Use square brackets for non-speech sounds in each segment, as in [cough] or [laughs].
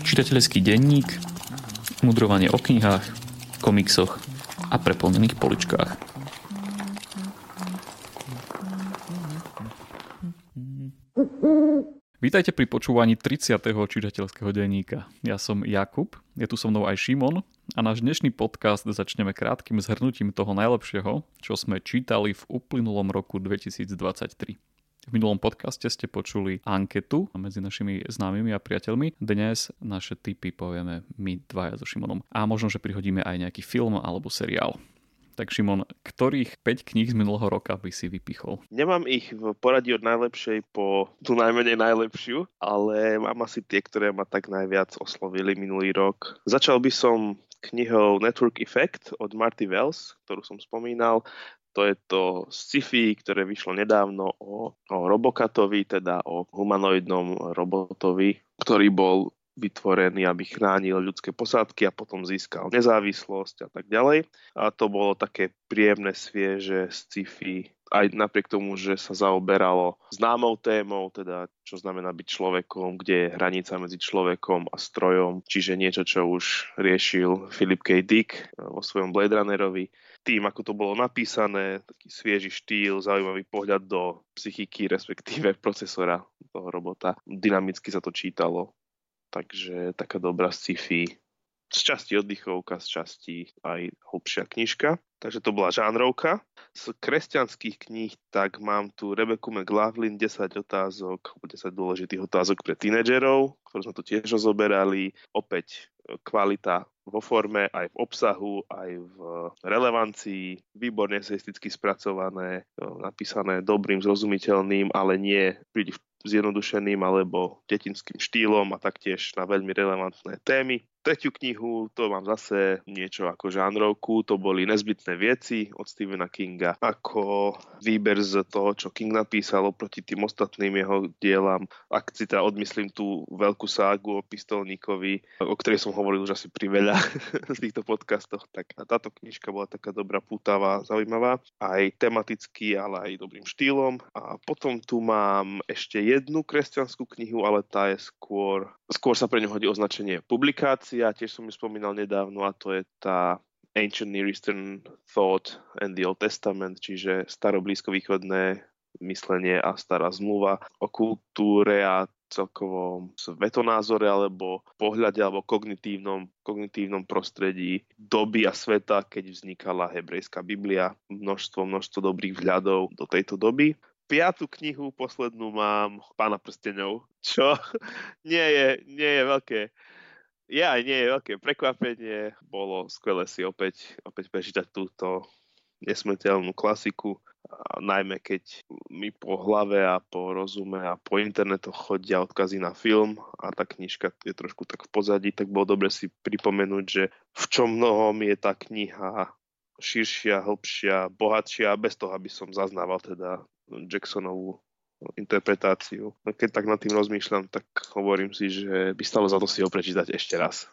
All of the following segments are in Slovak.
Čitateľský denník, mudrovanie o knihách, komiksoch a preplnených poličkách. Vítajte pri počúvaní 30. čitateľského denníka. Ja som Jakub, je tu so mnou aj Šimon a náš dnešný podcast začneme krátkým zhrnutím toho najlepšieho, čo sme čítali v uplynulom roku 2023. V minulom podcaste ste počuli anketu medzi našimi známymi a priateľmi. Dnes naše typy povieme my dvaja so Šimonom. A možno, že prihodíme aj nejaký film alebo seriál. Tak Šimon, ktorých 5 kníh z minulého roka by si vypichol? Nemám ich v poradí od najlepšej po tú najmenej najlepšiu, ale mám asi tie, ktoré ma tak najviac oslovili minulý rok. Začal by som knihou Network Effect od Marty Wells, ktorú som spomínal. To je to sci-fi, ktoré vyšlo nedávno o, o Robokatovi, teda o humanoidnom robotovi, ktorý bol vytvorený, aby chránil ľudské posádky a potom získal nezávislosť a tak ďalej. A to bolo také príjemné, svieže sci-fi, aj napriek tomu, že sa zaoberalo známou témou, teda čo znamená byť človekom, kde je hranica medzi človekom a strojom, čiže niečo, čo už riešil Philip K. Dick vo svojom Blade Runnerovi tým, ako to bolo napísané, taký svieži štýl, zaujímavý pohľad do psychiky, respektíve procesora toho robota. Dynamicky sa to čítalo, takže taká dobrá sci-fi. Z časti oddychovka, z časti aj hlbšia knižka. Takže to bola žánrovka. Z kresťanských kníh tak mám tu Rebeku McLaughlin 10 otázok, 10 dôležitých otázok pre tínedžerov, ktoré sme tu tiež rozoberali. Opäť kvalita vo forme, aj v obsahu, aj v relevancii, výborne seisticky spracované, napísané dobrým, zrozumiteľným, ale nie príliš zjednodušeným alebo detinským štýlom a taktiež na veľmi relevantné témy. Tretiu knihu, to mám zase niečo ako žánrovku, to boli nezbytné veci od Stephena Kinga, ako výber z toho, čo King napísal oproti tým ostatným jeho dielam. Ak si teda odmyslím tú veľkú ságu o pistolníkovi, o ktorej som hovoril už asi pri veľa [laughs] z týchto podcastoch, tak táto knižka bola taká dobrá, pútavá, zaujímavá, aj tematicky, ale aj dobrým štýlom. A potom tu mám ešte jednu kresťanskú knihu, ale tá je skôr, skôr sa pre ňu hodí označenie publikácie referencia, tiež som ju spomínal nedávno, a to je tá Ancient Near Eastern Thought and the Old Testament, čiže staroblízkovýchodné myslenie a stará zmluva o kultúre a celkovom svetonázore alebo pohľade alebo kognitívnom, kognitívnom prostredí doby a sveta, keď vznikala hebrejská Biblia. Množstvo, množstvo dobrých vhľadov do tejto doby. Piatú knihu, poslednú mám Pána prstenov, čo [laughs] nie je, nie je veľké ja aj nie veľké prekvapenie. Bolo skvelé si opäť, opäť prečítať túto nesmrteľnú klasiku, a najmä keď mi po hlave a po rozume a po internetu chodia odkazy na film a tá knižka je trošku tak v pozadí, tak bolo dobre si pripomenúť, že v čom mnohom je tá kniha širšia, hĺbšia, bohatšia, bez toho, aby som zaznával teda Jacksonovú interpretáciu. No keď tak nad tým rozmýšľam, tak hovorím si, že by stalo za to si ho prečítať ešte raz.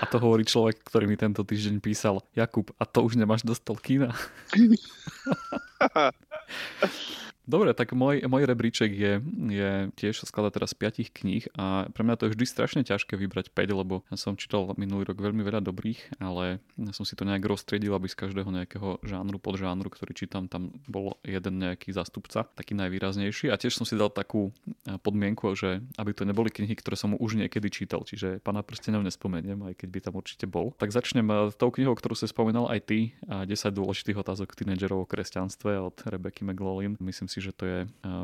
A to hovorí človek, ktorý mi tento týždeň písal, Jakub, a to už nemáš do Tolkiena? [laughs] Dobre, tak môj, môj rebríček je, je tiež skladá teraz 5 kníh a pre mňa to je vždy strašne ťažké vybrať 5, lebo ja som čítal minulý rok veľmi veľa dobrých, ale som si to nejak rozstriedil, aby z každého nejakého žánru, podžánru, ktorý čítam, tam bol jeden nejaký zástupca, taký najvýraznejší a tiež som si dal takú eh, podmienku, že aby to neboli knihy, ktoré som už niekedy čítal, čiže Pana prstenov nespomeniem, aj keď by tam určite bol. Tak začnem eh, tou knihou, ktorú si spomínal aj ty, 10 dôležitých otázok tínedžerov o kresťanstve od Rebeky McLaughlin. Myslím si, že to je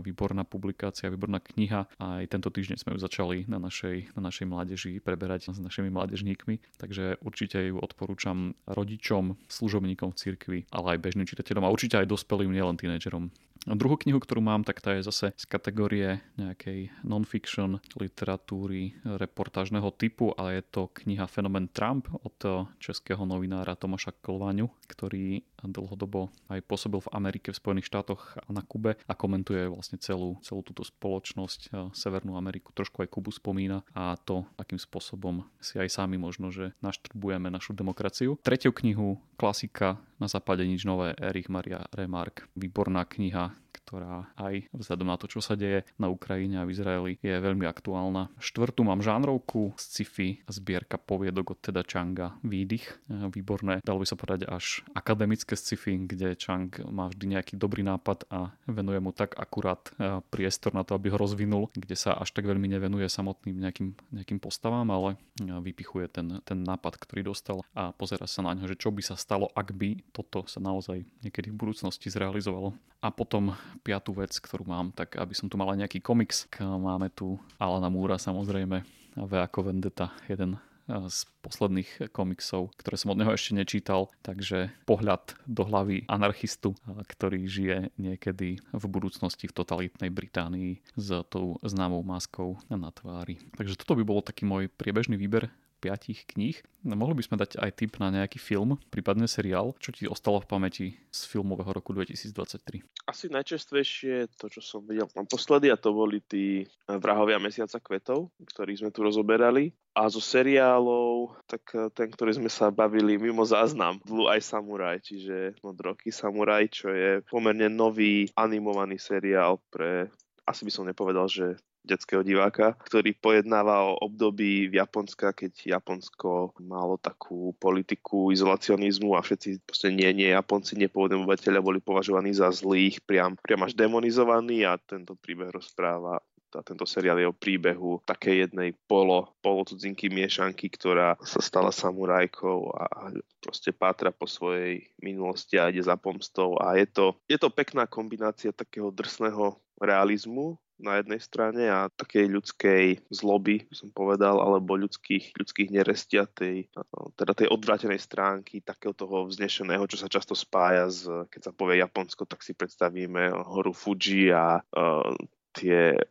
výborná publikácia, výborná kniha a aj tento týždeň sme ju začali na našej, na našej mládeži preberať s našimi mládežníkmi, takže určite ju odporúčam rodičom, služobníkom v cirkvi, ale aj bežným čitateľom a určite aj dospelým, nielen tínedžerom. A druhú knihu, ktorú mám, tak tá je zase z kategórie nejakej non-fiction literatúry reportážneho typu, ale je to kniha Fenomen Trump od českého novinára Tomáša Klvaňu, ktorý dlhodobo aj pôsobil v Amerike, v Spojených štátoch a na Kube a komentuje vlastne celú, celú túto spoločnosť, Severnú Ameriku, trošku aj Kubu spomína a to, akým spôsobom si aj sami možno, že naštrbujeme našu demokraciu. Tretiu knihu, klasika na západe nič nové, Erich Maria Remark. Výborná kniha, ktorá aj vzhľadom na to, čo sa deje na Ukrajine a v Izraeli, je veľmi aktuálna. Štvrtú mám žánrovku, sci-fi, zbierka poviedok od teda Changa Výdych. Výborné, dalo by sa povedať až akademické sci-fi, kde Chang má vždy nejaký dobrý nápad a venuje mu tak akurát e, priestor na to, aby ho rozvinul, kde sa až tak veľmi nevenuje samotným nejakým, nejakým postavám, ale e, vypichuje ten, ten nápad, ktorý dostal a pozera sa na ňo, že čo by sa stalo, ak by toto sa naozaj niekedy v budúcnosti zrealizovalo. A potom piatú vec, ktorú mám, tak aby som tu mala nejaký komiks. Máme tu Alana Múra samozrejme, V ako Vendetta, jeden z posledných komiksov, ktoré som od neho ešte nečítal, takže pohľad do hlavy anarchistu, ktorý žije niekedy v budúcnosti v totalitnej Británii s tou známou maskou na tvári. Takže toto by bol taký môj priebežný výber piatich kníh. No, mohli by sme dať aj tip na nejaký film, prípadne seriál. Čo ti ostalo v pamäti z filmového roku 2023? Asi najčastejšie to, čo som videl naposledy, a to boli tí Vrahovia mesiaca kvetov, ktorých sme tu rozoberali. A zo seriálov, tak eh, ten, ktorý sme sa bavili mimo záznam, Blue Eye Samurai, čiže Modroky Samurai, čo je pomerne nový animovaný seriál pre asi by som nepovedal, že detského diváka, ktorý pojednáva o období v Japonska, keď Japonsko malo takú politiku izolacionizmu a všetci proste nie, nie Japonci, nepôvodní obyvateľia boli považovaní za zlých, priam, priam až demonizovaní a tento príbeh rozpráva a tento seriál je o príbehu takej jednej polo, polo cudzinky miešanky, ktorá sa stala samurajkou a proste pátra po svojej minulosti a ide za pomstou. A je to, je to pekná kombinácia takého drsného realizmu na jednej strane a takej ľudskej zloby, som povedal, alebo ľudských, ľudských nerestia, tej, teda tej odvrátenej stránky, takého toho vznešeného, čo sa často spája s, keď sa povie Japonsko, tak si predstavíme horu Fuji a uh, tie e,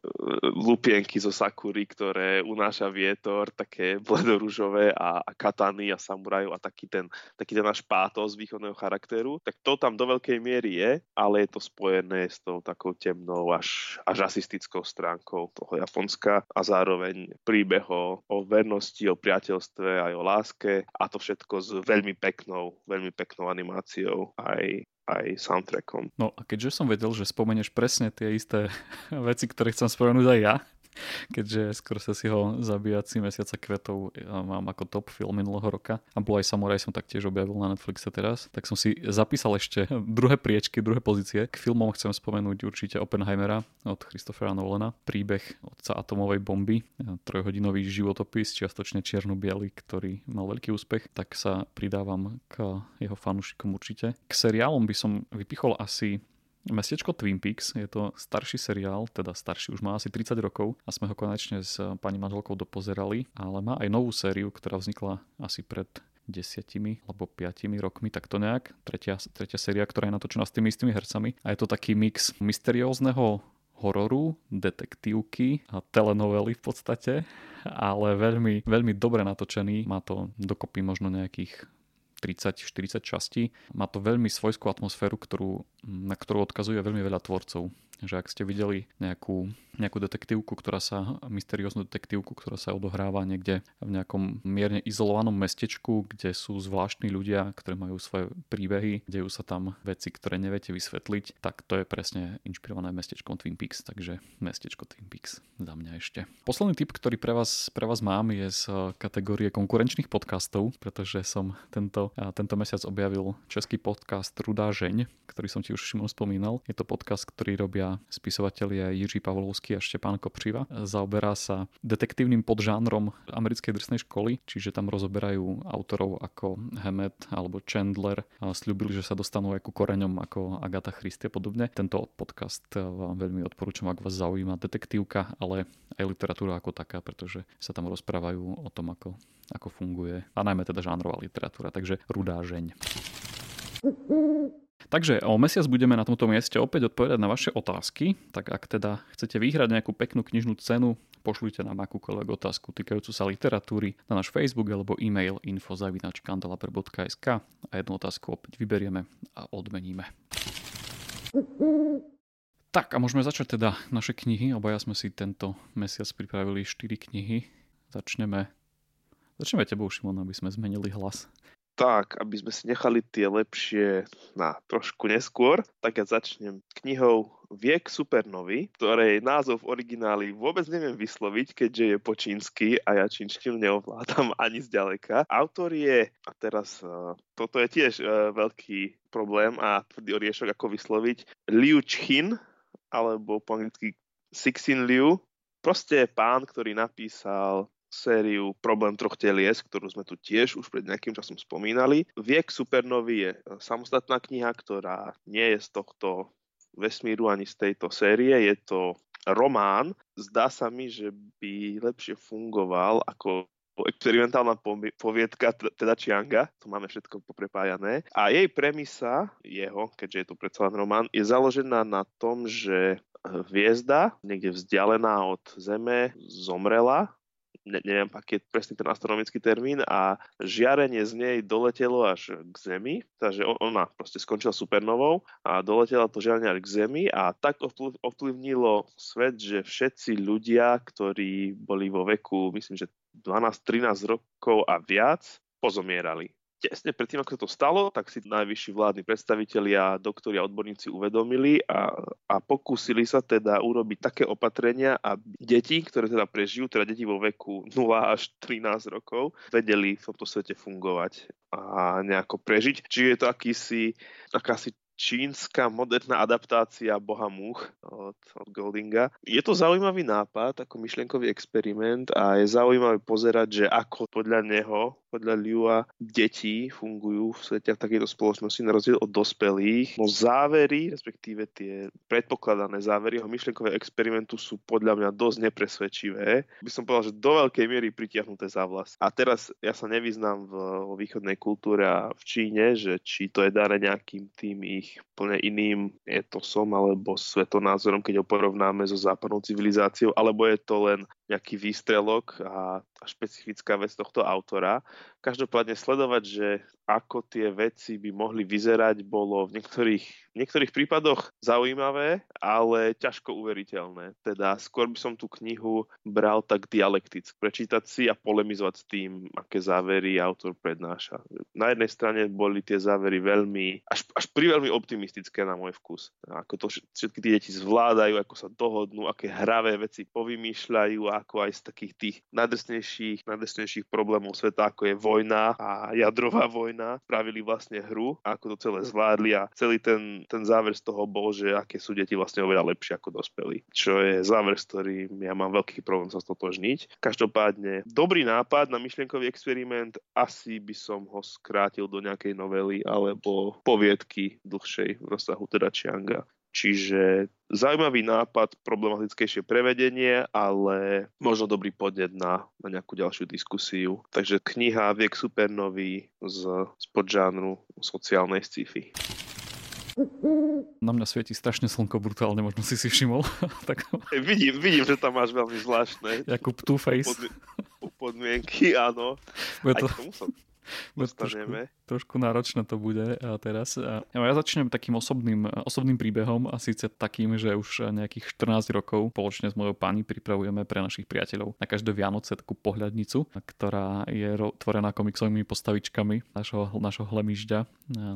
lupienky zo Sakury, ktoré unáša vietor, také bledorúžové a, a katany a samurajov a taký ten, taký ten náš pátos východného charakteru, tak to tam do veľkej miery je, ale je to spojené s tou takou temnou až, až rasistickou stránkou toho Japonska a zároveň príbeh o, o vernosti, o priateľstve aj o láske a to všetko s veľmi peknou, veľmi peknou animáciou. Aj aj soundtrackom. No a keďže som vedel, že spomenieš presne tie isté [laughs] veci, ktoré chcem spomenúť aj ja, keďže skôr sa si ho zabíjací mesiaca kvetov ja mám ako top film minulého roka a bol aj Samurai som taktiež objavil na Netflixe teraz, tak som si zapísal ešte [laughs] druhé priečky, druhé pozície. K filmom chcem spomenúť určite Oppenheimera od Christophera Nolana, príbeh otca atomovej bomby, trojhodinový životopis, čiastočne čierno biely ktorý mal veľký úspech, tak sa pridávam k jeho fanúšikom určite. K seriálom by som vypichol asi Mestečko Twin Peaks je to starší seriál, teda starší už má asi 30 rokov a sme ho konečne s pani manželkou dopozerali, ale má aj novú sériu, ktorá vznikla asi pred desiatimi alebo piatimi rokmi, tak to nejak. Tretia, tretia séria, ktorá je natočená s tými istými hercami. A je to taký mix mysteriózneho hororu, detektívky a telenovely v podstate, ale veľmi, veľmi dobre natočený. Má to dokopy možno nejakých 30-40 častí. Má to veľmi svojskú atmosféru, ktorú, na ktorú odkazuje veľmi veľa tvorcov že ak ste videli nejakú, nejakú detektívku, ktorá sa, mysterióznu detektívku, ktorá sa odohráva niekde v nejakom mierne izolovanom mestečku, kde sú zvláštni ľudia, ktorí majú svoje príbehy, dejú sa tam veci, ktoré neviete vysvetliť, tak to je presne inšpirované mestečkom Twin Peaks, takže mestečko Twin Peaks za mňa ešte. Posledný tip, ktorý pre vás, pre vás mám, je z kategórie konkurenčných podcastov, pretože som tento, tento mesiac objavil český podcast Rudá žeň, ktorý som ti už spomínal. Je to podcast, ktorý robia spisovatelia Jiří Pavlovský a Štepán Kopřiva. Zaoberá sa detektívnym podžánrom americkej drsnej školy, čiže tam rozoberajú autorov ako Hammett alebo Chandler. A že sa dostanú aj ku koreňom ako Agatha Christie a podobne. Tento podcast vám veľmi odporúčam, ak vás zaujíma detektívka, ale aj literatúra ako taká, pretože sa tam rozprávajú o tom, ako, ako funguje a najmä teda žánrová literatúra, takže rudá žeň. [laughs] Takže o mesiac budeme na tomto mieste opäť odpovedať na vaše otázky, tak ak teda chcete vyhrať nejakú peknú knižnú cenu, pošlite nám akúkoľvek otázku týkajúcu sa literatúry na náš Facebook alebo e-mail info.kandelaper.sk a jednu otázku opäť vyberieme a odmeníme. Tak a môžeme začať teda naše knihy. Obaja sme si tento mesiac pripravili 4 knihy. Začneme, začneme tebou, Šimon, aby sme zmenili hlas. Tak, aby sme si nechali tie lepšie na trošku neskôr, tak ja začnem knihou Viek supernovy, ktorej názov v origináli vôbec neviem vysloviť, keďže je po čínsky a ja čínštinu neovládam [laughs] ani zďaleka. Autor je, a teraz uh, toto je tiež uh, veľký problém a tvrdý oriešok, ako vysloviť, Liu Chin, alebo po anglicky Sixin Liu. Proste pán, ktorý napísal sériu Problém troch telies, ktorú sme tu tiež už pred nejakým časom spomínali. Viek supernovy je e, samostatná kniha, ktorá nie je z tohto vesmíru ani z tejto série. Je to román. Zdá sa mi, že by lepšie fungoval ako experimentálna poviedka, teda Chianga, to máme všetko poprepájané. A jej premisa, jeho, keďže je to predsa len román, je založená na tom, že hviezda, niekde vzdialená od Zeme, zomrela ne, neviem, aký je presne ten astronomický termín a žiarenie z nej doletelo až k Zemi, takže ona proste skončila supernovou a doletela to žiarenie až k Zemi a tak ovplyvnilo svet, že všetci ľudia, ktorí boli vo veku, myslím, že 12-13 rokov a viac, pozomierali tesne predtým, ako sa to stalo, tak si najvyšší vládni predstavitelia, doktori a odborníci uvedomili a, a pokúsili sa teda urobiť také opatrenia, aby deti, ktoré teda prežijú, teda deti vo veku 0 až 13 rokov, vedeli v tomto svete fungovať a nejako prežiť. Čiže je to akýsi, akási čínska moderná adaptácia Boha múch od, od Goldinga. Je to zaujímavý nápad, ako myšlienkový experiment a je zaujímavé pozerať, že ako podľa neho podľa Liua deti fungujú v svete v takejto spoločnosti na rozdiel od dospelých. No závery, respektíve tie predpokladané závery jeho myšlienkového experimentu sú podľa mňa dosť nepresvedčivé. By som povedal, že do veľkej miery pritiahnuté za vlas. A teraz ja sa nevyznám v, vo východnej kultúre a v Číne, že či to je dané nejakým tým ich plne iným etosom alebo svetonázorom, keď ho porovnáme so západnou civilizáciou, alebo je to len nejaký výstrelok a, špecifická vec tohto autora. Každopádne sledovať, že ako tie veci by mohli vyzerať, bolo v niektorých, v niektorých prípadoch zaujímavé, ale ťažko uveriteľné. Teda skôr by som tú knihu bral tak dialekticky, prečítať si a polemizovať s tým, aké závery autor prednáša. Na jednej strane boli tie závery veľmi, až, až pri veľmi optimistické na môj vkus. Ako to všetky tie deti zvládajú, ako sa dohodnú, aké hravé veci povymýšľajú, ako aj z takých tých najdrsnejších, najdrsnejších problémov sveta, ako je vojna a jadrová vojna vojna, spravili vlastne hru, ako to celé zvládli a celý ten, ten záver z toho bol, že aké sú deti vlastne oveľa lepšie ako dospelí. Čo je záver, s ktorým ja mám veľký problém sa stotožniť. Každopádne, dobrý nápad na myšlienkový experiment, asi by som ho skrátil do nejakej novely alebo poviedky dlhšej v rozsahu teda Chianga. Čiže zaujímavý nápad, problematickejšie prevedenie, ale možno dobrý podnet na, na nejakú ďalšiu diskusiu. Takže kniha Viek supernový z, z podžánru sociálnej sci-fi. Na mňa svieti strašne slnko brutálne, možno si si všimol. [laughs] tak... vidím, vidím, že tam máš veľmi zvláštne. Jakub Two-Face. podmienky, áno. Bude to... Aj k tomu som trošku, trošku náročné to bude teraz. A ja začnem takým osobným, osobným príbehom a síce takým, že už nejakých 14 rokov spoločne s mojou pani pripravujeme pre našich priateľov na každé Vianoce takú pohľadnicu, ktorá je tvorená komiksovými postavičkami našho, našho hlemižďa,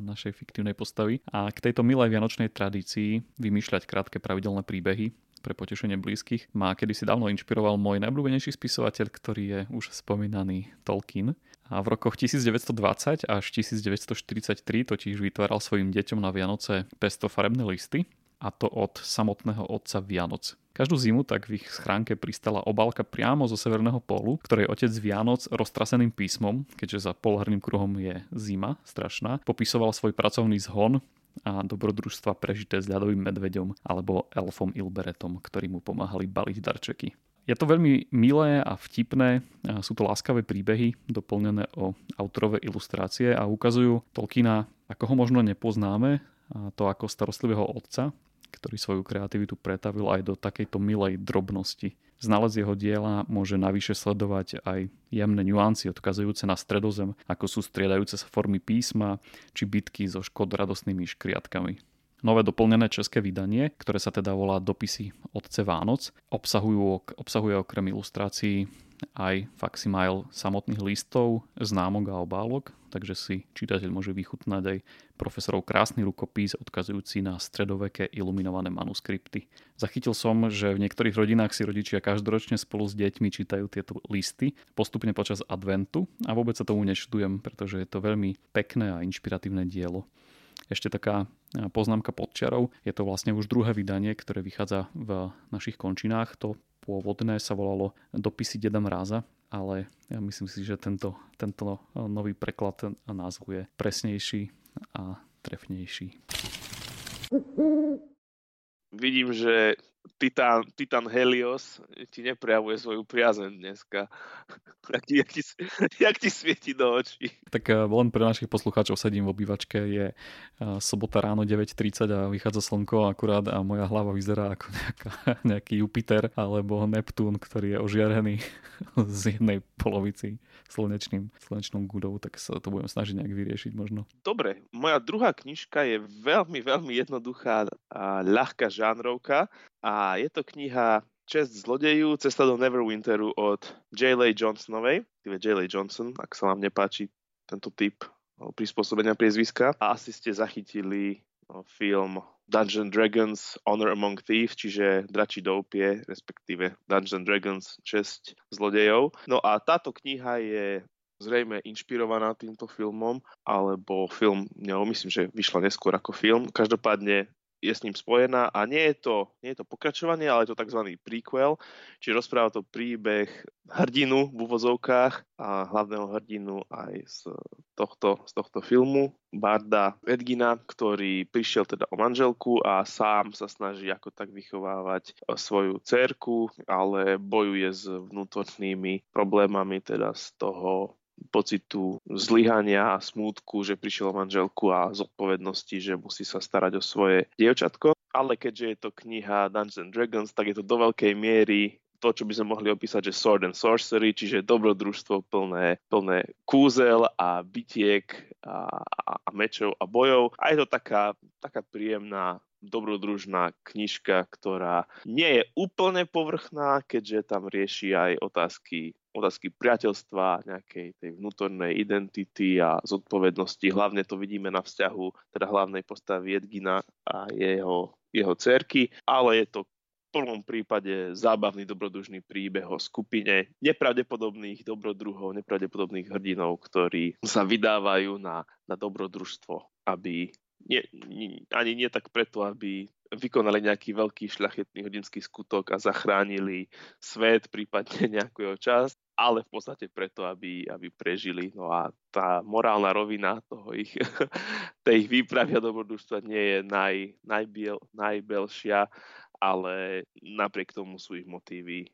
našej fiktívnej postavy. A k tejto milej vianočnej tradícii vymýšľať krátke pravidelné príbehy pre potešenie blízkych ma kedysi dávno inšpiroval môj najblúbenejší spisovateľ, ktorý je už spomínaný Tolkien. A v rokoch 1920 až 1943 totiž vytváral svojim deťom na Vianoce pestofarebné listy, a to od samotného otca Vianoc. Každú zimu tak v ich schránke pristala obálka priamo zo severného pólu, ktorej otec Vianoc roztraseným písmom, keďže za polhrným kruhom je zima strašná, popisoval svoj pracovný zhon a dobrodružstva prežité s ľadovým medveďom alebo elfom Ilberetom, ktorí mu pomáhali baliť darčeky. Je to veľmi milé a vtipné, sú to láskavé príbehy doplnené o autorové ilustrácie a ukazujú Tolkiena, ako ho možno nepoznáme, a to ako starostlivého otca, ktorý svoju kreativitu pretavil aj do takejto milej drobnosti. Znalec jeho diela môže navyše sledovať aj jemné nuancy odkazujúce na stredozem, ako sú striedajúce sa formy písma či bitky so škodradostnými škriatkami. Nové doplnené české vydanie, ktoré sa teda volá Dopisy Otce Vánoc, obsahujú, obsahuje okrem ilustrácií aj faximile samotných listov, známok a obálok, takže si čitateľ môže vychutnať aj profesorov krásny rukopis odkazujúci na stredoveké iluminované manuskripty. Zachytil som, že v niektorých rodinách si rodičia každoročne spolu s deťmi čítajú tieto listy postupne počas adventu a vôbec sa tomu neštujem, pretože je to veľmi pekné a inšpiratívne dielo. Ešte taká poznámka pod čarou. Je to vlastne už druhé vydanie, ktoré vychádza v našich končinách. To pôvodné sa volalo Dopisy Deda Mráza, ale ja myslím si, že tento, tento nový preklad názvu je presnejší a trefnejší. Vidím, že Titan, Titan Helios ti neprejavuje svoju priazeň dneska. [laughs] jak, ti, jak, ti, jak ti svieti do očí. Tak eh, len pre našich poslucháčov sedím v obývačke, je eh, sobota ráno 9.30 a vychádza slnko akurát a moja hlava vyzerá ako [laughs] nejaká, nejaký Jupiter alebo Neptún, ktorý je ožiarený [laughs] z jednej polovici slnečným, slnečnou gudou, tak sa to budem snažiť nejak vyriešiť možno. Dobre, moja druhá knižka je veľmi, veľmi jednoduchá a ľahká žánrovka a je to kniha Čest zlodeju, Cesta do Neverwinteru od J.L. Johnsonovej, J.L. Johnson, ak sa vám nepáči tento typ prispôsobenia priezviska. A asi ste zachytili film Dungeon Dragons Honor Among Thieves, čiže Drači doupie, respektíve Dungeon Dragons česť zlodejov. No a táto kniha je zrejme inšpirovaná týmto filmom, alebo film, myslím, že vyšla neskôr ako film. Každopádne je s ním spojená a nie je to, nie je to pokračovanie, ale je to tzv. prequel, čiže rozpráva to príbeh hrdinu v úvozovkách a hlavného hrdinu aj z tohto, z tohto filmu, Barda Edgina, ktorý prišiel teda o manželku a sám sa snaží ako tak vychovávať svoju cerku, ale bojuje s vnútornými problémami teda z toho pocitu zlyhania a smútku, že prišiel manželku a zodpovednosti, že musí sa starať o svoje dievčatko. Ale keďže je to kniha Dungeons and Dragons, tak je to do veľkej miery to, čo by sme mohli opísať, že sword and sorcery, čiže dobrodružstvo plné, plné kúzel a bitiek a, a, a mečov a bojov. A je to taká, taká príjemná dobrodružná knižka, ktorá nie je úplne povrchná, keďže tam rieši aj otázky otázky priateľstva, nejakej tej vnútornej identity a zodpovednosti. Hlavne to vidíme na vzťahu teda hlavnej postavy Edgina a jeho, jeho cerky, ale je to v plnom prípade zábavný dobrodružný príbeh o skupine nepravdepodobných dobrodruhov, nepravdepodobných hrdinov, ktorí sa vydávajú na, na dobrodružstvo, aby nie, nie, ani nie tak preto, aby vykonali nejaký veľký šľachetný hodinský skutok a zachránili svet, prípadne [laughs] nejakú jeho časť, ale v podstate preto, aby, aby prežili. No a tá morálna rovina toho ich, [laughs] tej ich výpravy a dobrodružstva nie je naj, najbiel, najbelšia, ale napriek tomu sú ich motívy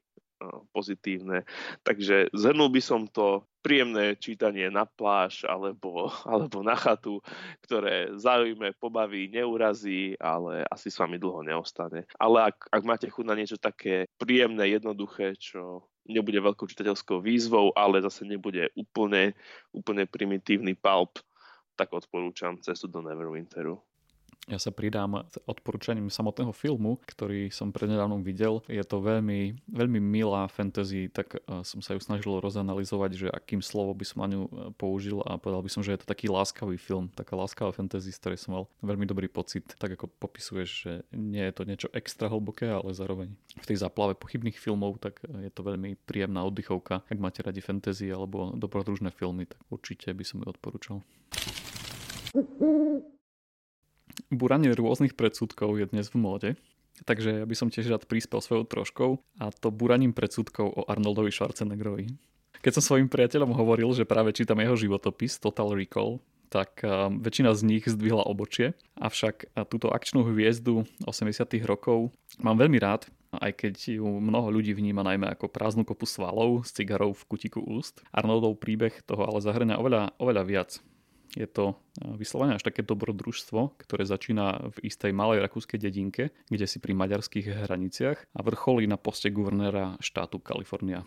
pozitívne. Takže zhrnul by som to príjemné čítanie na pláž alebo, [laughs] alebo na chatu, ktoré zaujíme, pobaví, neurazí, ale asi s vami dlho neostane. Ale ak, ak máte chuť na niečo také príjemné, jednoduché, čo nebude veľkou čitateľskou výzvou, ale zase nebude úplne, úplne primitívny pulp, tak odporúčam cestu do Neverwinteru. Ja sa pridám odporúčaním samotného filmu, ktorý som prednedávnom videl. Je to veľmi, veľmi milá fantasy, tak e, som sa ju snažil rozanalizovať, že akým slovo by som na ňu e, použil a povedal by som, že je to taký láskavý film, taká láskavá fantasy, z ktorej som mal veľmi dobrý pocit, tak ako popisuješ, že nie je to niečo extra hlboké, ale zároveň v tej záplave pochybných filmov, tak e, je to veľmi príjemná oddychovka. Ak máte radi fantasy alebo dobrodružné filmy, tak určite by som ju odporúčal. [laughs] Buranie rôznych predsudkov je dnes v móde, takže ja by som tiež rád prispel svojou troškou a to buraním predsudkov o Arnoldovi Schwarzeneggerovi. Keď som svojim priateľom hovoril, že práve čítam jeho životopis Total Recall, tak väčšina z nich zdvihla obočie, avšak túto akčnú hviezdu 80 rokov mám veľmi rád, aj keď ju mnoho ľudí vníma najmä ako prázdnu kopu svalov s cigarou v kutiku úst. Arnoldov príbeh toho ale zahrňa oveľa, oveľa viac. Je to e, vyslovene až také dobrodružstvo, ktoré začína v istej malej rakúskej dedinke, kde si pri maďarských hraniciach a vrcholí na poste guvernéra štátu Kalifornia.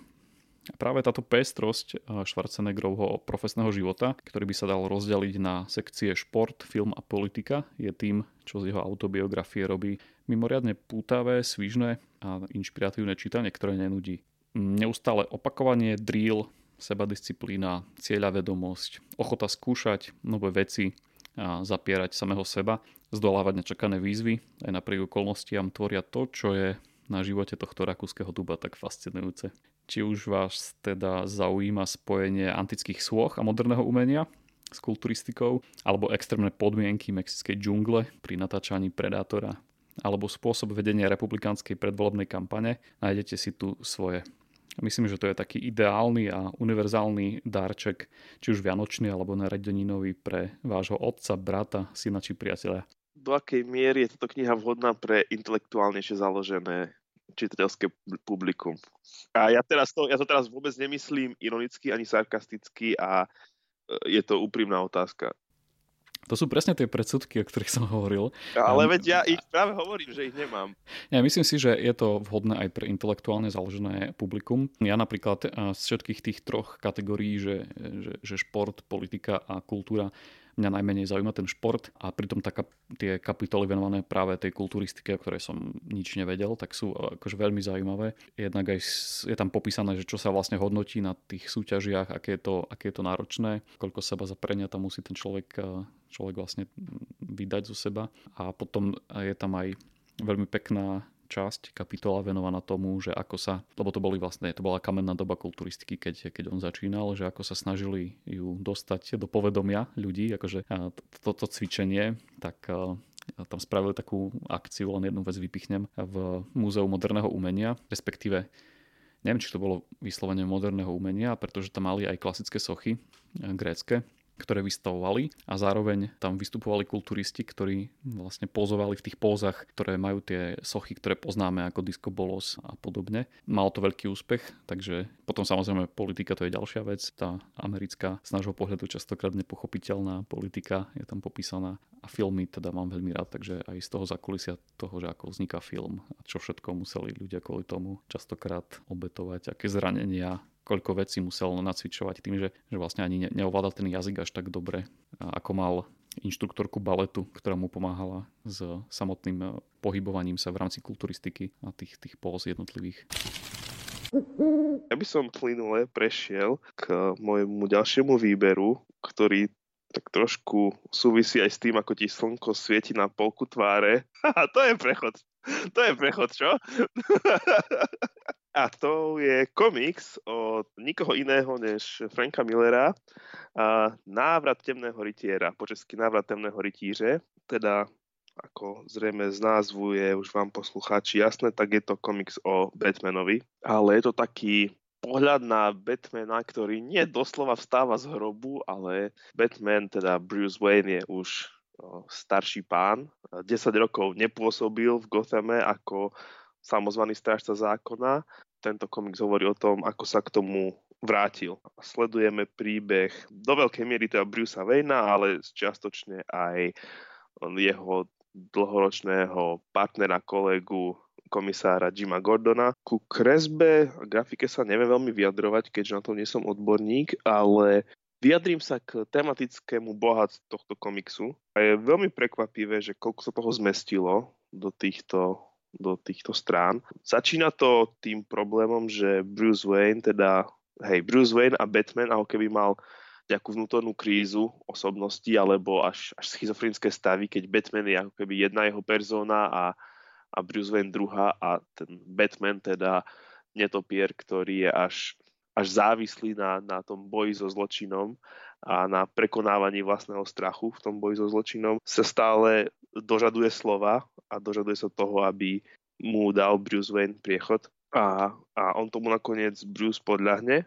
A práve táto pestrosť e, Schwarzeneggerovho profesného života, ktorý by sa dal rozdeliť na sekcie šport, film a politika, je tým, čo z jeho autobiografie robí mimoriadne pútavé, svižné a inšpiratívne čítanie, ktoré nenudí. Neustále opakovanie, drill, sebadisciplína, cieľavedomosť, ochota skúšať nové veci a zapierať samého seba, zdolávať nečakané výzvy, aj napriek okolnostiam tvoria to, čo je na živote tohto rakúskeho duba tak fascinujúce. Či už vás teda zaujíma spojenie antických sôch a moderného umenia s kulturistikou, alebo extrémne podmienky mexickej džungle pri natáčaní Predátora alebo spôsob vedenia republikánskej predvolebnej kampane, nájdete si tu svoje. Myslím, že to je taký ideálny a univerzálny darček, či už vianočný alebo naredeninový pre vášho otca, brata, syna či priateľa. Do akej miery je táto kniha vhodná pre intelektuálnejšie založené čitateľské publikum. A ja, teraz to, ja to teraz vôbec nemyslím ironicky ani sarkasticky a e, je to úprimná otázka. To sú presne tie predsudky, o ktorých som hovoril. Ale veď ja ich práve hovorím, že ich nemám. Ja myslím si, že je to vhodné aj pre intelektuálne založené publikum. Ja napríklad z všetkých tých troch kategórií, že, že, že šport, politika a kultúra, mňa najmenej zaujíma ten šport a pritom taká, tie kapitoly venované práve tej kulturistike, o ktorej som nič nevedel, tak sú akože veľmi zaujímavé. Jednak aj je tam popísané, že čo sa vlastne hodnotí na tých súťažiach, aké je to, aké je to náročné, koľko seba zaprenia tam musí ten človek, človek vlastne vydať zo seba. A potom je tam aj veľmi pekná časť, kapitola venovaná tomu, že ako sa, lebo to boli vlastne, to bola kamenná doba kulturistiky, keď, keď on začínal, že ako sa snažili ju dostať do povedomia ľudí, akože toto cvičenie, tak tam spravili takú akciu, len jednu vec vypichnem, v Múzeu moderného umenia, respektíve neviem, či to bolo vyslovene moderného umenia, pretože tam mali aj klasické sochy grécke, ktoré vystavovali a zároveň tam vystupovali kulturisti, ktorí vlastne pozovali v tých pózach, ktoré majú tie sochy, ktoré poznáme ako Disco Bolos a podobne. Malo to veľký úspech, takže potom samozrejme politika to je ďalšia vec. Tá americká z nášho pohľadu častokrát nepochopiteľná politika je tam popísaná a filmy teda mám veľmi rád, takže aj z toho zakulisia toho, že ako vzniká film a čo všetko museli ľudia kvôli tomu častokrát obetovať, aké zranenia koľko vecí musel nacvičovať tým, že, že vlastne ani ne, neovládal ten jazyk až tak dobre, ako mal inštruktorku baletu, ktorá mu pomáhala s samotným e, pohybovaním sa v rámci kulturistiky a tých, tých póz jednotlivých. Ja by som plynule prešiel k môjmu ďalšiemu výberu, ktorý tak trošku súvisí aj s tým, ako ti slnko svieti na polku tváre. Haha, [laughs] to je prechod. To je prechod, čo? [laughs] A to je komiks od nikoho iného než Franka Millera a Návrat temného rytiera, po česky Návrat temného rytíře, teda ako zrejme z názvu je už vám poslucháči jasné, tak je to komiks o Batmanovi, ale je to taký pohľad na Batmana, ktorý nie doslova vstáva z hrobu, ale Batman, teda Bruce Wayne je už starší pán. 10 rokov nepôsobil v Gothame ako samozvaný strážca zákona. Tento komiks hovorí o tom, ako sa k tomu vrátil. Sledujeme príbeh do veľkej miery teda Brucea Wayna, ale čiastočne aj jeho dlhoročného partnera, kolegu, komisára Jima Gordona. Ku kresbe a grafike sa neviem veľmi vyjadrovať, keďže na to nie som odborník, ale vyjadrím sa k tematickému bohatstvu tohto komiksu. A je veľmi prekvapivé, že koľko sa toho zmestilo do týchto do týchto strán. Začína to tým problémom, že Bruce Wayne, teda hej, Bruce Wayne a Batman ako keby mal nejakú vnútornú krízu osobnosti alebo až, až schizofrenické stavy, keď Batman je ako keby jedna jeho persóna a, a Bruce Wayne druhá a ten Batman teda netopier, ktorý je až, až závislý na, na tom boji so zločinom a na prekonávaní vlastného strachu v tom boji so zločinom, sa stále dožaduje slova a dožaduje sa toho, aby mu dal Bruce Wayne priechod a, a on tomu nakoniec Bruce podľahne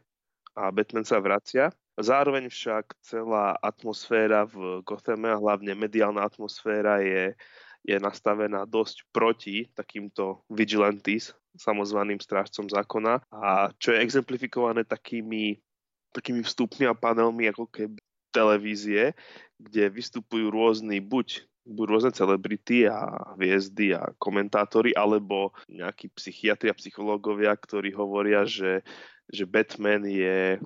a Batman sa vracia. Zároveň však celá atmosféra v Gothame, a hlavne mediálna atmosféra je, je nastavená dosť proti takýmto vigilantes, samozvaným strážcom zákona a čo je exemplifikované takými, takými vstupmi a panelmi ako keby televízie, kde vystupujú rôzni buď budú rôzne celebrity a hviezdy a komentátori, alebo nejakí psychiatri a psychológovia, ktorí hovoria, že, že Batman je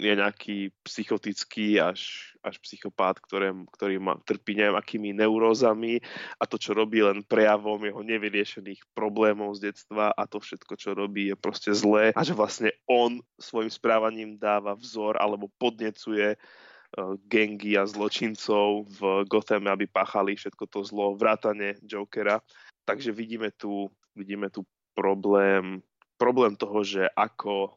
je nejaký psychotický až, až psychopát, ktoré, ktorý má, trpí neviem akými neurózami a to, čo robí len prejavom jeho nevyriešených problémov z detstva a to všetko, čo robí, je proste zlé a že vlastne on svojim správaním dáva vzor alebo podnecuje gengy a zločincov v Gothame, aby páchali všetko to zlo, vrátane Jokera. Takže vidíme tu, vidíme tu problém, problém toho, že ako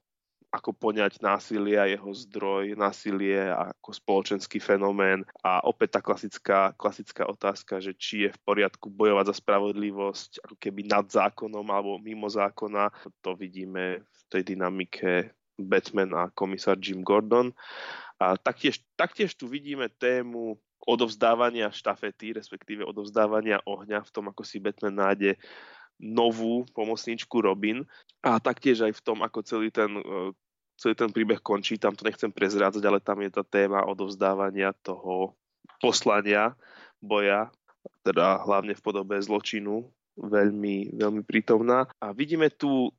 ako poňať násilie a jeho zdroj, násilie ako spoločenský fenomén a opäť tá klasická, klasická otázka, že či je v poriadku bojovať za spravodlivosť ako keby nad zákonom alebo mimo zákona, to vidíme v tej dynamike Batman a komisár Jim Gordon. A taktiež, taktiež tu vidíme tému odovzdávania štafety, respektíve odovzdávania ohňa v tom, ako si Batman nájde novú pomocníčku Robin a taktiež aj v tom, ako celý ten e, celý ten príbeh končí, tam to nechcem prezrádzať, ale tam je tá téma odovzdávania toho poslania, boja, teda hlavne v podobe zločinu, veľmi, veľmi prítomná. A vidíme tu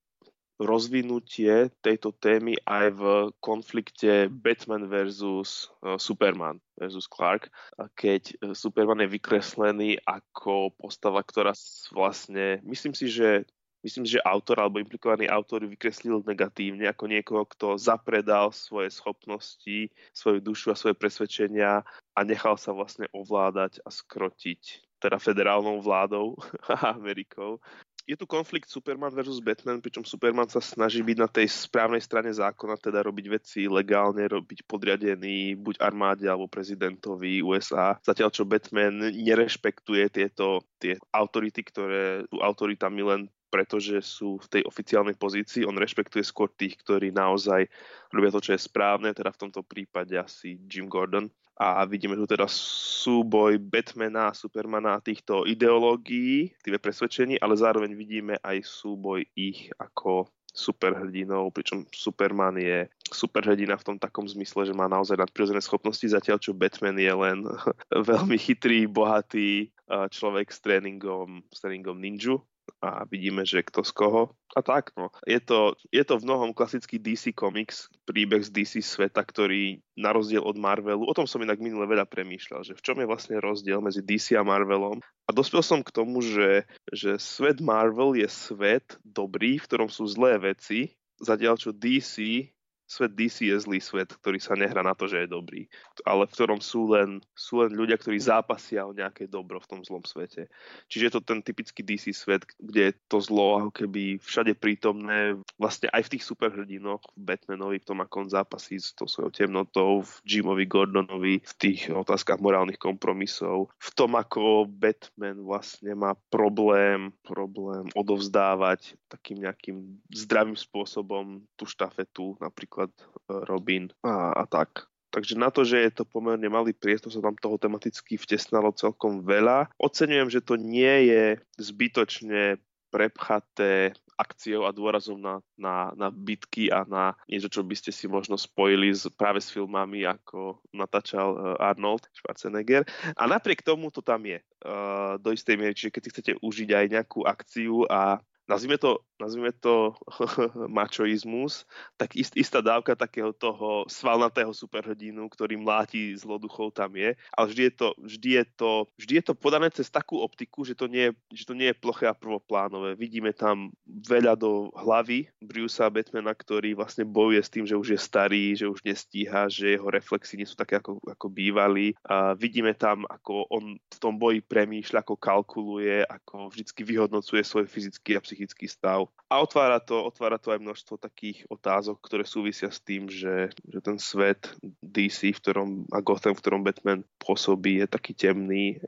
rozvinutie tejto témy aj v konflikte Batman versus e, Superman versus Clark, keď e, Superman je vykreslený ako postava, ktorá vlastne, myslím si, že myslím, že autor alebo implikovaný autor vykreslil negatívne ako niekoho, kto zapredal svoje schopnosti, svoju dušu a svoje presvedčenia a nechal sa vlastne ovládať a skrotiť teda federálnou vládou [laughs] Amerikou. Je tu konflikt Superman versus Batman, pričom Superman sa snaží byť na tej správnej strane zákona, teda robiť veci legálne, robiť podriadený buď armáde alebo prezidentovi USA. Zatiaľ, čo Batman nerešpektuje tieto tie autority, ktoré sú autoritami len pretože sú v tej oficiálnej pozícii. On rešpektuje skôr tých, ktorí naozaj robia to, čo je správne, teda v tomto prípade asi Jim Gordon. A vidíme tu teda súboj Batmana Supermana a týchto ideológií, tých presvedčení, ale zároveň vidíme aj súboj ich ako superhrdinov, pričom Superman je superhrdina v tom takom zmysle, že má naozaj nadprirodzené schopnosti, zatiaľ čo Batman je len [laughs] veľmi chytrý, bohatý človek s tréningom, s tréningom ninju a vidíme, že kto z koho. A tak, no. Je to, je to v mnohom klasický DC Comics, príbeh z DC sveta, ktorý na rozdiel od Marvelu, o tom som inak minule veľa premýšľal, že v čom je vlastne rozdiel medzi DC a Marvelom. A dospel som k tomu, že, že svet Marvel je svet dobrý, v ktorom sú zlé veci, zatiaľ čo DC svet DC je zlý svet, ktorý sa nehrá na to, že je dobrý, ale v ktorom sú len, sú len ľudia, ktorí zápasia o nejaké dobro v tom zlom svete. Čiže je to ten typický DC svet, kde je to zlo ako keby všade prítomné, vlastne aj v tých superhrdinoch, v Batmanovi, v tom, ako on zápasí s tou svojou temnotou, v Jimovi Gordonovi, v tých otázkach morálnych kompromisov, v tom, ako Batman vlastne má problém, problém odovzdávať takým nejakým zdravým spôsobom tú štafetu, napríklad napríklad e, Robin a, a tak. Takže na to, že je to pomerne malý priestor, sa tam toho tematicky vtesnalo celkom veľa. Oceňujem, že to nie je zbytočne prepchaté akciou a dôrazom na, na, na bitky a na niečo, čo by ste si možno spojili s, práve s filmami, ako natáčal e, Arnold Schwarzenegger. A napriek tomu to tam je uh, do istej miery. Čiže keď si chcete užiť aj nejakú akciu a nazvime to, nazvime to [laughs] mačoizmus, tak ist, istá dávka takého toho svalnatého superhrdinu, ktorý mláti zloduchov tam je, ale vždy je to, vždy je to, vždy je to podané cez takú optiku, že to nie, že to nie je ploché a prvoplánové. Vidíme tam veľa do hlavy Brucea Batmana, ktorý vlastne bojuje s tým, že už je starý, že už nestíha, že jeho reflexy nie sú také, ako, ako bývali. A vidíme tam, ako on v tom boji premýšľa, ako kalkuluje, ako vždycky vyhodnocuje svoj fyzický a psychický psychický stav. A otvára to, otvára to aj množstvo takých otázok, ktoré súvisia s tým, že, že ten svet DC, v ktorom, a Gotham, v ktorom Batman pôsobí, je taký temný.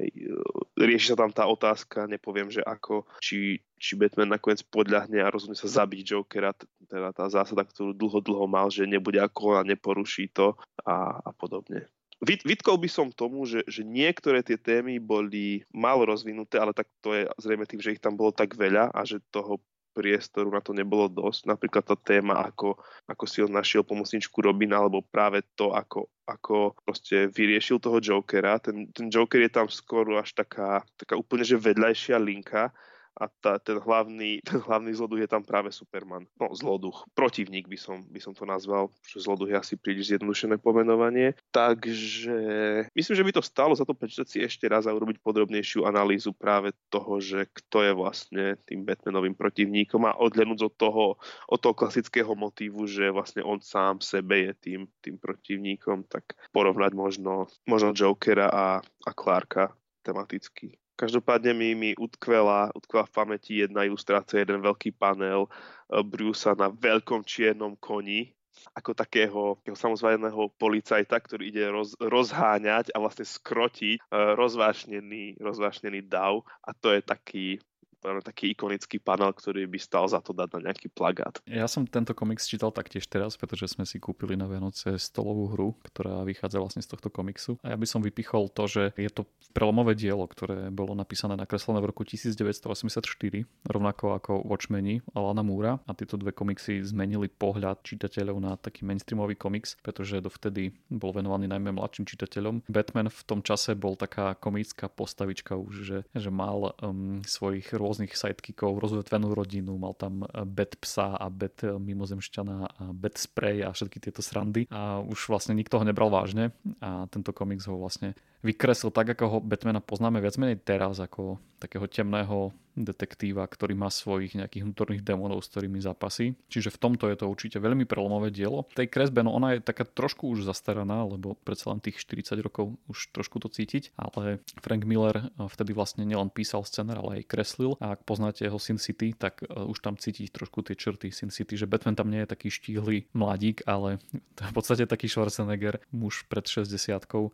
Rieši sa tam tá otázka, nepoviem, že ako, či, či Batman nakoniec podľahne a rozhodne sa zabiť Jokera, teda tá zásada, ktorú dlho, dlho mal, že nebude ako a neporuší to a, a podobne. Vytkol by som tomu, že, že niektoré tie témy boli málo rozvinuté, ale tak to je zrejme tým, že ich tam bolo tak veľa a že toho priestoru na to nebolo dosť. Napríklad tá téma, ako, ako si on našiel pomocničku Robina, alebo práve to, ako, ako proste vyriešil toho Jokera. Ten, ten Joker je tam skôr až taká, taká úplne že vedľajšia linka a tá, ten, hlavný, [laughs] ten hlavný zloduch je tam práve Superman. No, zloduch, protivník by som, by som to nazval, že zloduch je asi príliš zjednodušené pomenovanie. Takže myslím, že by to stalo za to prečítať si ešte raz a urobiť podrobnejšiu analýzu práve toho, že kto je vlastne tým Batmanovým protivníkom a odlenúť od toho, od toho klasického motívu, že vlastne on sám sebe je tým, tým protivníkom, tak porovnať možno, možno Jokera a, a Clarka tematicky. Každopádne mi, mi utkvela, utkvela v pamäti jedna ilustrácia, jeden veľký panel eh, Brucea na veľkom čiernom koni, ako takého, takého samozvajeného policajta, ktorý ide roz, rozháňať a vlastne skrotiť uh, rozvášnený, rozvášnený dav. A to je taký, taký ikonický panel, ktorý by stal za to dať na nejaký plagát. Ja som tento komiks čítal taktiež teraz, pretože sme si kúpili na Vianoce stolovú hru, ktorá vychádza vlastne z tohto komiksu. A ja by som vypichol to, že je to prelomové dielo, ktoré bolo napísané nakreslené v roku 1984, rovnako ako Watchmeni Alana Múra. A tieto dve komiksy zmenili pohľad čitateľov na taký mainstreamový komiks, pretože dovtedy bol venovaný najmä mladším čitateľom. Batman v tom čase bol taká komická postavička už, že, že mal um, svojich rôznych sidekickov, rozvetvenú rodinu, mal tam eh, bet psa a bet eh, mimozemšťana a bet spray a všetky tieto srandy. A už vlastne nikto ho nebral vážne a tento komiks ho vlastne vykreslil tak, ako ho Batmana poznáme viac menej teraz, ako takého temného detektíva, ktorý má svojich nejakých vnútorných démonov, s ktorými zápasí. Čiže v tomto je to určite veľmi prelomové dielo. V tej kresbe, no ona je taká trošku už zastaraná, lebo predsa len tých 40 rokov už trošku to cítiť, ale Frank Miller vtedy vlastne nielen písal scenár, ale aj kreslil a ak poznáte jeho Sin City, tak e, už tam cítiť trošku tie črty Sin City, že Batman tam nie je taký štíhly mladík, ale [laughs] v podstate taký Schwarzenegger, muž pred 60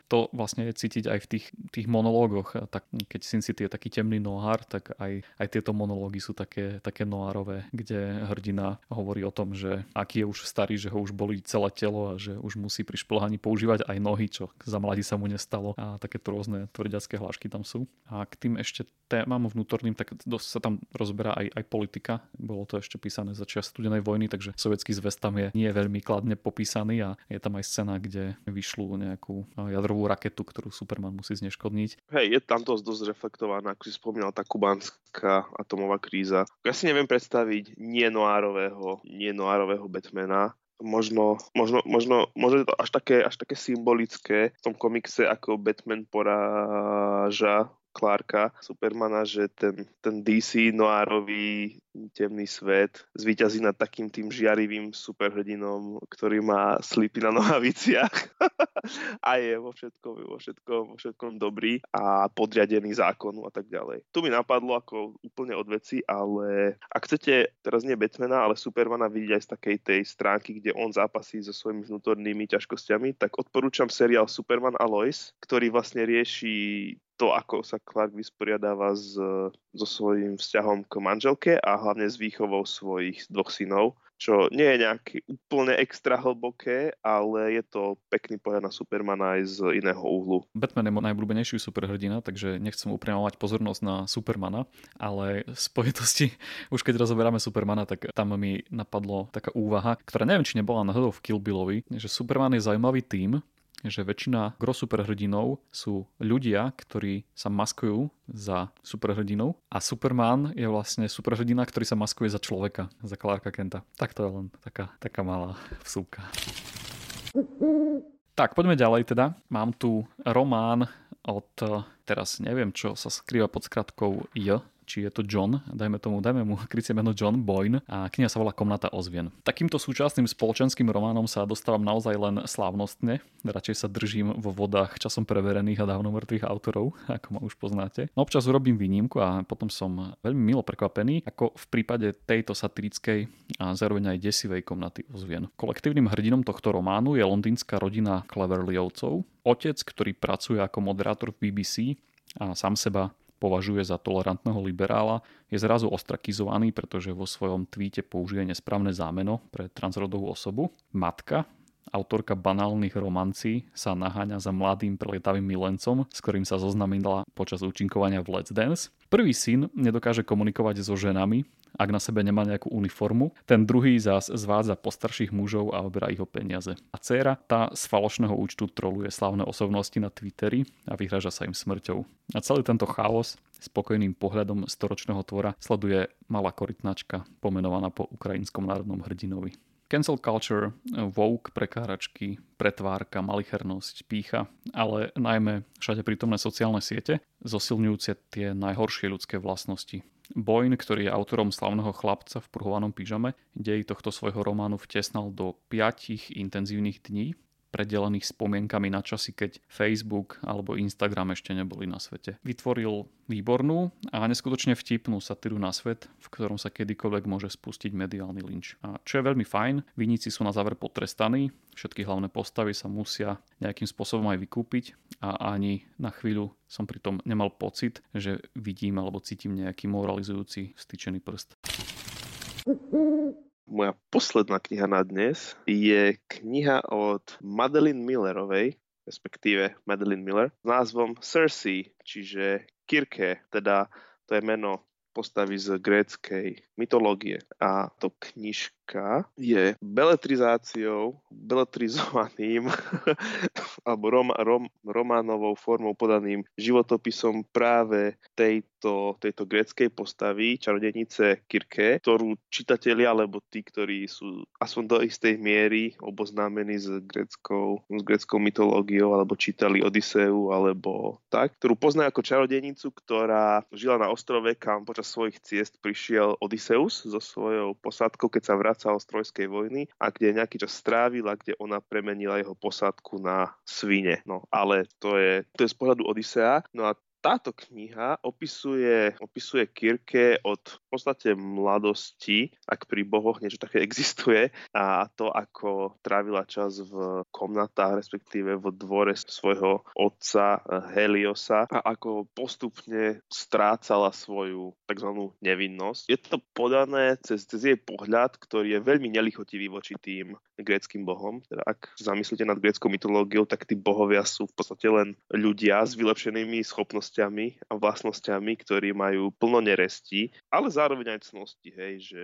To vlastne je cítiť aj v tých, tých monológoch. Tak keď Sin City je taký temný nohár, tak aj aj tieto monológy sú také, také noárové, kde hrdina hovorí o tom, že aký je už starý, že ho už bolí celé telo a že už musí pri šplhaní používať aj nohy, čo za mladí sa mu nestalo. A takéto rôzne tvrdiacké hlášky tam sú. A k tým ešte témam vnútorným, tak dosť sa tam rozberá aj, aj politika. Bolo to ešte písané za čas studenej vojny, takže sovietský zväz tam je nie veľmi kladne popísaný a je tam aj scéna, kde vyšľú nejakú jadrovú raketu, ktorú Superman musí zneškodniť. Hej, je tam dosť, dosť reflektovaná, ako si spomínal, tá kubánska atomová kríza. Ja si neviem predstaviť nie noárového, nie noárového Batmana, možno, možno, možno, možno je to až také, až také symbolické v tom komikse, ako Batman poráža Clarka, Supermana, že ten, ten DC noárový temný svet zvíťazí nad takým tým žiarivým superhrdinom, ktorý má slipy na nohaviciach [laughs] a je vo všetkom, vo všetkom, vo všetkom dobrý a podriadený zákonu a tak ďalej. Tu mi napadlo ako úplne od veci, ale ak chcete teraz nie Batmana, ale Supermana vidieť aj z takej tej stránky, kde on zápasí so svojimi vnútornými ťažkosťami, tak odporúčam seriál Superman a Lois, ktorý vlastne rieši to, ako sa Clark vysporiadáva s, so svojím vzťahom k manželke a hlavne s výchovou svojich dvoch synov, čo nie je nejaké úplne extra hlboké, ale je to pekný pohľad na Supermana aj z iného uhlu. Batman je môj najblúbenejší superhrdina, takže nechcem upriamovať pozornosť na Supermana, ale v spojitosti, [laughs] už keď rozoberáme Supermana, tak tam mi napadlo taká úvaha, ktorá neviem, či nebola náhodou v Kill Billovi, že Superman je zaujímavý tým, že väčšina gro superhrdinov sú ľudia, ktorí sa maskujú za superhrdinov a Superman je vlastne superhrdina, ktorý sa maskuje za človeka, za Clarka Kenta. Tak to je len taká, taká malá vsúka. Tak, poďme ďalej teda. Mám tu román od, teraz neviem, čo sa skrýva pod skratkou J, či je to John, dajme tomu, dajme mu [laughs] krycie meno John Boyne a kniha sa volá Komnata ozvien. Takýmto súčasným spoločenským románom sa dostávam naozaj len slávnostne, radšej sa držím vo vodách časom preverených a dávno mŕtvych autorov, [laughs] ako ma už poznáte. No občas urobím výnimku a potom som veľmi milo prekvapený, ako v prípade tejto satirickej a zároveň aj desivej komnaty ozvien. Kolektívnym hrdinom tohto románu je londýnska rodina Cleverlyovcov, otec, ktorý pracuje ako moderátor v BBC a sám seba považuje za tolerantného liberála, je zrazu ostrakizovaný, pretože vo svojom tweete použije nesprávne zámeno pre transrodovú osobu. Matka, autorka banálnych romancí, sa naháňa za mladým prelietavým milencom, s ktorým sa zoznamila počas účinkovania v Let's Dance. Prvý syn nedokáže komunikovať so ženami ak na sebe nemá nejakú uniformu. Ten druhý zás zvádza postarších mužov a oberá ich o peniaze. A dcéra, tá z falošného účtu troluje slávne osobnosti na Twitteri a vyhraža sa im smrťou. A celý tento chaos spokojným pohľadom storočného tvora sleduje malá korytnačka pomenovaná po ukrajinskom národnom hrdinovi. Cancel culture, woke, prekáračky, pretvárka, malichernosť, pícha, ale najmä všade prítomné sociálne siete, zosilňujúce tie najhoršie ľudské vlastnosti. Boyne, ktorý je autorom slavného chlapca v pruhovanom pyžame, dej tohto svojho románu vtesnal do piatich intenzívnych dní, predelených spomienkami na časy, keď Facebook alebo Instagram ešte neboli na svete. Vytvoril výbornú a neskutočne vtipnú satíru na svet, v ktorom sa kedykoľvek môže spustiť mediálny lynč. A čo je veľmi fajn, viníci sú na záver potrestaní, všetky hlavné postavy sa musia nejakým spôsobom aj vykúpiť a ani na chvíľu som pritom nemal pocit, že vidím alebo cítim nejaký moralizujúci vstýčený prst. [laughs] Moja posledná kniha na dnes je kniha od Madeline Millerovej, respektíve Madeline Miller, s názvom Cersei, čiže Kirke, teda to je meno postavy z gréckej mytológie. A to knižka je beletrizáciou, beletrizovaným [laughs] alebo rom, rom, románovou formou podaným životopisom práve tejto, tejto gréckej postavy, čarodenice Kirke, ktorú čitatelia alebo tí, ktorí sú aspoň do istej miery oboznámení s gréckou, s gréckou mytológiou alebo čítali Odiseu alebo tak, ktorú poznajú ako čarodenicu, ktorá žila na ostrove, kam počas svojich ciest prišiel Odysseus so svojou posádkou, keď sa vracal z Trojskej vojny a kde nejaký čas strávil a kde ona premenila jeho posádku na svine. No ale to je, to je z pohľadu Odisea. No a táto kniha opisuje, opisuje Kirke od v podstate mladosti, ak pri bohoch niečo také [laughs] existuje, a to, ako trávila čas v komnatách, respektíve v dvore svojho otca Heliosa a ako postupne strácala svoju tzv. nevinnosť. Je to podané cez, cez jej pohľad, ktorý je veľmi nelichotivý voči tým gréckým bohom. Teda ak zamyslíte nad gréckou mytológiou, tak tí bohovia sú v podstate len ľudia s vylepšenými schopnosťami schopnosťami a vlastnosťami, ktorí majú plno nerestí, ale zároveň aj cnosti, hej, že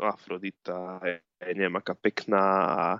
Afrodita je neviem, aká pekná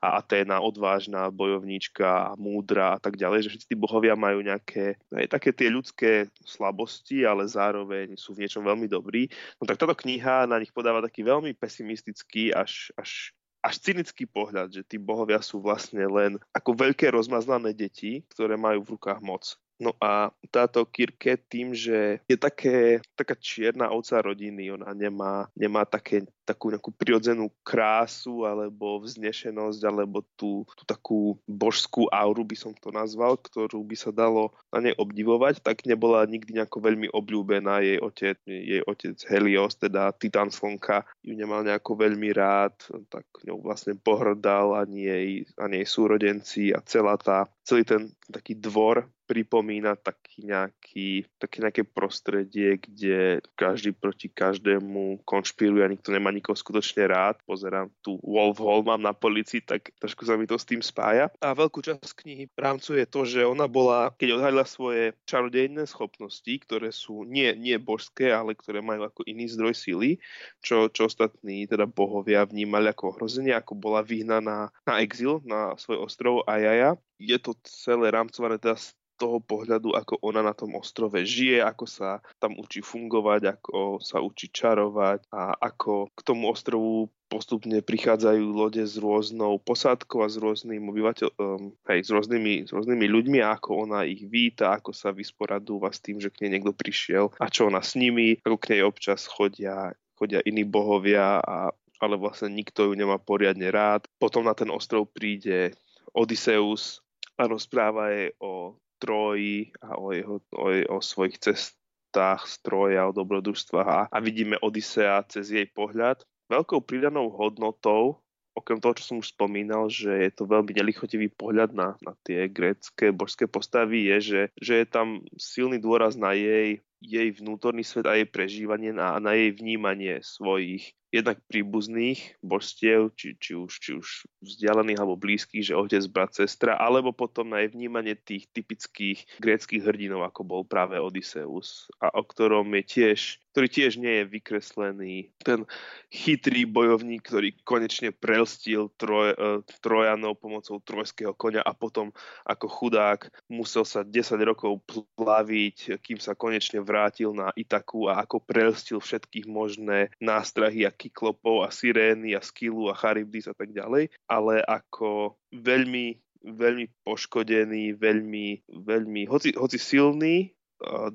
a Aténa odvážna, bojovníčka, múdra a tak ďalej, že všetci tí bohovia majú nejaké aj také tie ľudské slabosti, ale zároveň sú v niečom veľmi dobrí. No tak táto kniha na nich podáva taký veľmi pesimistický až, až až cynický pohľad, že tí bohovia sú vlastne len ako veľké rozmaznané deti, ktoré majú v rukách moc. No a táto Kirke tým, že je také, taká čierna ovca rodiny, ona nemá, nemá také, takú nejakú prirodzenú krásu alebo vznešenosť alebo tú, tú takú božskú auru by som to nazval, ktorú by sa dalo na nej obdivovať, tak nebola nikdy nejako veľmi obľúbená. Jej otec, jej otec Helios, teda Titan Slnka, ju nemal nejako veľmi rád, tak ňou vlastne pohrdal ani jej, ani jej súrodenci a celá tá, celý ten taký dvor pripomína taký nejaký, také nejaké prostredie, kde každý proti každému konšpiruje a nikto nemá nikoho skutočne rád. Pozerám tu Wolf Hall mám na policii, tak trošku sa mi to s tým spája. A veľkú časť knihy rámcuje to, že ona bola, keď odhalila svoje čarodejné schopnosti, ktoré sú nie, nie božské, ale ktoré majú ako iný zdroj sily, čo, čo ostatní teda bohovia vnímali ako ohrozenie, ako bola vyhnaná na exil na svoj ostrov Ajaja. Je to celé rámcované teda toho pohľadu, ako ona na tom ostrove žije, ako sa tam učí fungovať, ako sa učí čarovať a ako k tomu ostrovu postupne prichádzajú lode s rôznou posádkou a s rôznym obyvateľ, um, hej, s rôznymi, s rôznymi ľuďmi a ako ona ich víta, ako sa vysporadúva s tým, že k nej niekto prišiel a čo ona s nimi, ako k nej občas chodia, chodia iní bohovia a ale vlastne nikto ju nemá poriadne rád. Potom na ten ostrov príde Odysseus a rozpráva jej o Troji a o, jeho, o, o svojich cestách stroja, o dobrodružstvách a, a vidíme Odisea cez jej pohľad. Veľkou pridanou hodnotou okrem toho, čo som už spomínal, že je to veľmi nelichotivý pohľad na, na tie grécké božské postavy, je, že, že je tam silný dôraz na jej, jej vnútorný svet a jej prežívanie a na jej vnímanie svojich jednak príbuzných božstiev, či, či, už, či už vzdialených alebo blízkych, že otec, brat, sestra, alebo potom jej vnímanie tých typických gréckých hrdinov, ako bol práve Odysseus, a o ktorom je tiež ktorý tiež nie je vykreslený. Ten chytrý bojovník, ktorý konečne prelstil troj, uh, Trojanov pomocou trojského konia a potom ako chudák musel sa 10 rokov plaviť, kým sa konečne vrátil na Itaku a ako prelstil všetkých možné nástrahy a kyklopov a sirény a skilu a charybdis a tak ďalej, ale ako veľmi veľmi poškodený, veľmi, veľmi hoci, hoci silný,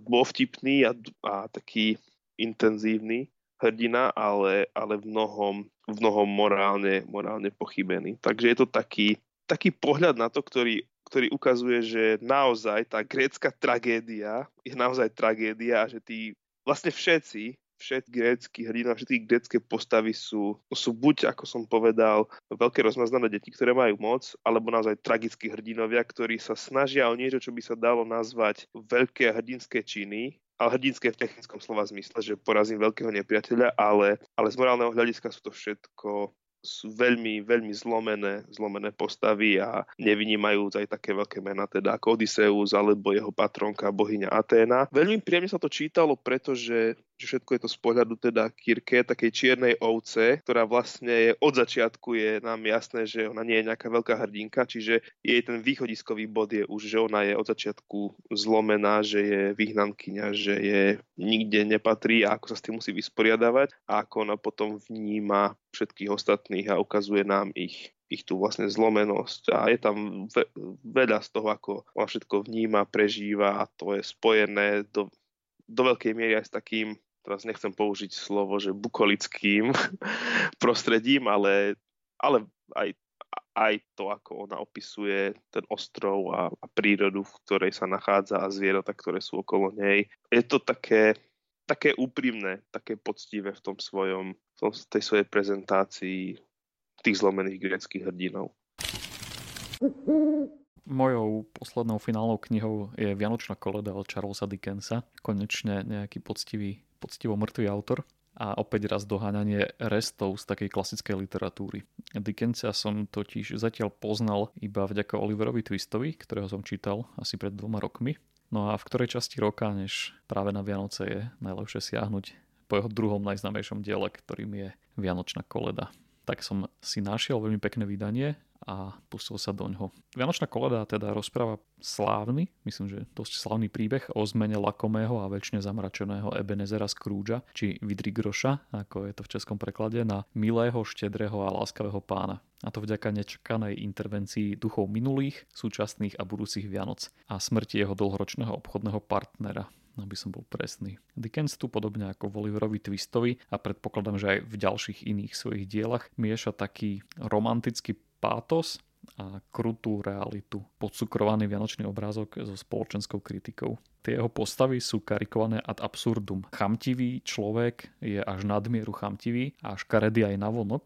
dôvtipný a, a taký intenzívny hrdina, ale, ale v mnohom, v mnohom morálne, morálne pochybený. Takže je to taký, taký pohľad na to, ktorý, ktorý ukazuje, že naozaj tá grécka tragédia je naozaj tragédia a že tí vlastne všetci, všetky grécky hrdina, všetky grécké postavy sú, sú buď, ako som povedal, veľké rozmaznané deti, ktoré majú moc, alebo naozaj tragickí hrdinovia, ktorí sa snažia o niečo, čo by sa dalo nazvať veľké hrdinské činy, ale hrdinské v technickom slova zmysle, že porazím veľkého nepriateľa, ale, ale z morálneho hľadiska sú to všetko sú veľmi, veľmi zlomené, zlomené postavy a nevynímajú aj také veľké mená, teda ako Odysseus alebo jeho patronka bohyňa Aténa. Veľmi príjemne sa to čítalo, pretože že všetko je to z pohľadu teda Kirke, takej čiernej ovce, ktorá vlastne je, od začiatku je nám jasné, že ona nie je nejaká veľká hrdinka, čiže jej ten východiskový bod je už, že ona je od začiatku zlomená, že je vyhnankyňa, že je nikde nepatrí a ako sa s tým musí vysporiadavať a ako ona potom vníma všetkých ostatných a ukazuje nám ich ich tú vlastne zlomenosť. A je tam ve- veľa z toho, ako ona všetko vníma, prežíva a to je spojené do, do veľkej miery aj s takým teraz nechcem použiť slovo, že bukolickým [laughs] prostredím, ale, ale aj, aj to, ako ona opisuje ten ostrov a, a prírodu, v ktorej sa nachádza a zvieratá, ktoré sú okolo nej. Je to také, také úprimné, také poctivé v tom svojom, v tom, tej svojej prezentácii tých zlomených greckých hrdinov. Mojou poslednou finálnou knihou je Vianočná koleda od Charlesa Dickensa. Konečne nejaký poctivý poctivo mŕtvý autor a opäť raz doháňanie restov z takej klasickej literatúry. Dickensa som totiž zatiaľ poznal iba vďaka Oliverovi Twistovi, ktorého som čítal asi pred dvoma rokmi. No a v ktorej časti roka, než práve na Vianoce je najlepšie siahnuť po jeho druhom najznámejšom diele, ktorým je Vianočná koleda. Tak som si našiel veľmi pekné vydanie a pustil sa do ňoho. Vianočná koleda teda rozpráva slávny, myslím, že dosť slávny príbeh o zmene lakomého a väčšine zamračeného Ebenezera Scroogea, či Vidrigroša, ako je to v českom preklade, na milého, štedrého a láskavého pána. A to vďaka nečakanej intervencii duchov minulých, súčasných a budúcich Vianoc a smrti jeho dlhoročného obchodného partnera, aby som bol presný. Dickens tu podobne ako v Oliverovi Twistovi a predpokladám, že aj v ďalších iných svojich dielach mieša taký romantický pátos a krutú realitu. Podsukrovaný vianočný obrázok so spoločenskou kritikou. Tie jeho postavy sú karikované ad absurdum. Chamtivý človek je až nadmieru chamtivý a škaredý aj navonok.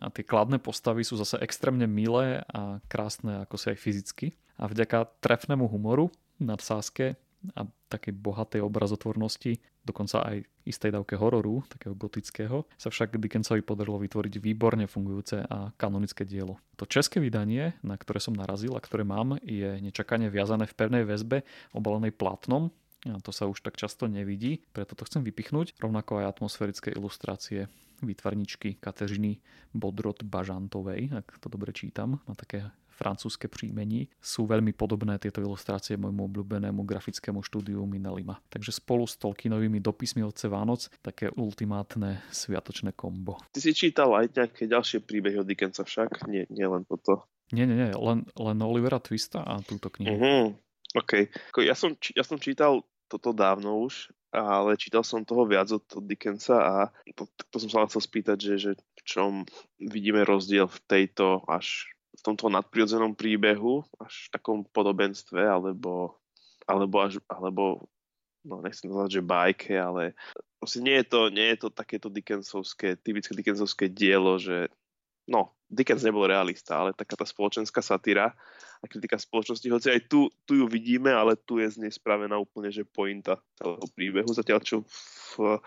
A tie kladné postavy sú zase extrémne milé a krásne ako si aj fyzicky. A vďaka trefnému humoru, nadsázke a takej bohatej obrazotvornosti, dokonca aj istej dávke hororu, takého gotického, sa však Dickensovi podarilo vytvoriť výborne fungujúce a kanonické dielo. To české vydanie, na ktoré som narazil a ktoré mám, je nečakane viazané v pevnej väzbe, obalenej platnom, a to sa už tak často nevidí, preto to chcem vypichnúť, rovnako aj atmosférické ilustrácie výtvarničky Kateřiny Bodrot Bažantovej, ak to dobre čítam, má také francúzske príjmení, sú veľmi podobné tieto ilustrácie môjmu obľúbenému grafickému štúdiu Minelima. Takže spolu s Tolkienovými dopismi Otce Vánoc také ultimátne sviatočné kombo. Ty si čítal aj nejaké ďalšie príbehy od Dickensa však? Nie, nie len toto. Nie, nie, nie, len, len Olivera Twista a túto knihu. Uh-huh. OK. Ja som, ja som čítal toto dávno už, ale čítal som toho viac od, od Dickensa a to, to som sa chcel spýtať, že, že v čom vidíme rozdiel v tejto až tomto nadprirodzenom príbehu, až v takom podobenstve, alebo, alebo, až, alebo no nechcem nazvať, že bajke, ale proste nie je to, nie je to takéto Dickensovské, typické Dickensovské dielo, že no, Dickens nebol realista, ale taká tá spoločenská satíra a kritika spoločnosti, hoci aj tu, tu ju vidíme, ale tu je z nej spravená úplne, že pointa celého príbehu, zatiaľ čo v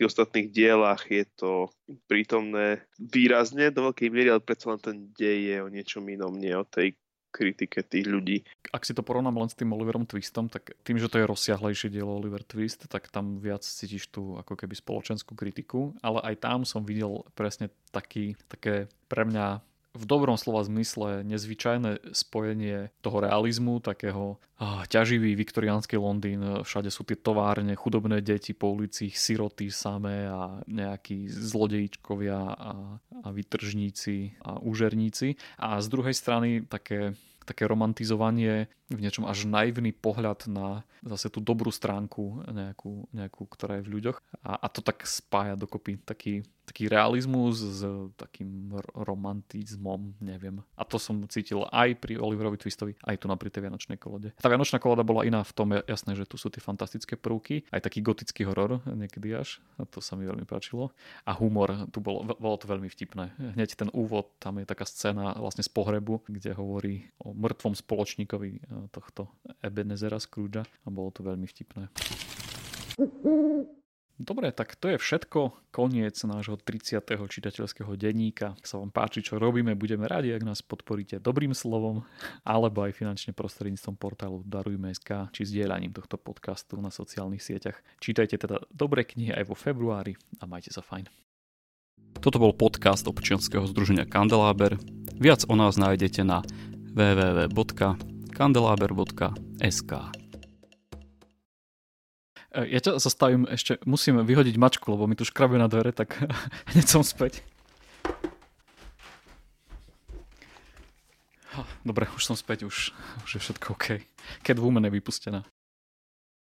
tých ostatných dielach je to prítomné výrazne do veľkej miery, ale predsa len ten dej je o niečom inom, nie o tej kritike tých ľudí. Ak si to porovnám len s tým Oliverom Twistom, tak tým, že to je rozsiahlejšie dielo Oliver Twist, tak tam viac cítiš tú ako keby spoločenskú kritiku, ale aj tam som videl presne taký, také pre mňa v dobrom slova zmysle nezvyčajné spojenie toho realizmu, takého ah, ťaživý viktoriánsky Londýn, všade sú tie továrne, chudobné deti po ulici, siroty samé a nejakí zlodejičkovia a, a vytržníci a úžerníci. A z druhej strany také také romantizovanie, v niečom až naivný pohľad na zase tú dobrú stránku nejakú, nejakú ktorá je v ľuďoch. A, a to tak spája dokopy taký, taký realizmus s takým romantizmom, neviem. A to som cítil aj pri Oliverovi Twistovi, aj tu na pri tej Vianočnej kolode. Tá Vianočná koloda bola iná v tom, jasné, že tu sú tie fantastické prvky, aj taký gotický horor niekedy až, a to sa mi veľmi páčilo. A humor, tu bolo, bolo to veľmi vtipné. Hneď ten úvod, tam je taká scéna vlastne z pohrebu, kde hovorí o mŕtvom spoločníkovi e, tohto Ebenezera Scroogea a bolo to veľmi vtipné. [laughs] Dobre, tak to je všetko. Koniec nášho 30. čitateľského denníka. Ak sa vám páči, čo robíme, budeme radi, ak nás podporíte dobrým slovom alebo aj finančne prostredníctvom portálu Darujme.sk či zdieľaním tohto podcastu na sociálnych sieťach. Čítajte teda dobré knihy aj vo februári a majte sa fajn. Toto bol podcast občianskeho združenia Kandeláber. Viac o nás nájdete na www.kandelaber.sk ja ťa zastavím ešte, musím vyhodiť mačku, lebo mi tu škrabe na dvere, tak [laughs] hneď som späť. Dobre, už som späť, už, už je všetko OK. Catwoman je vypustená.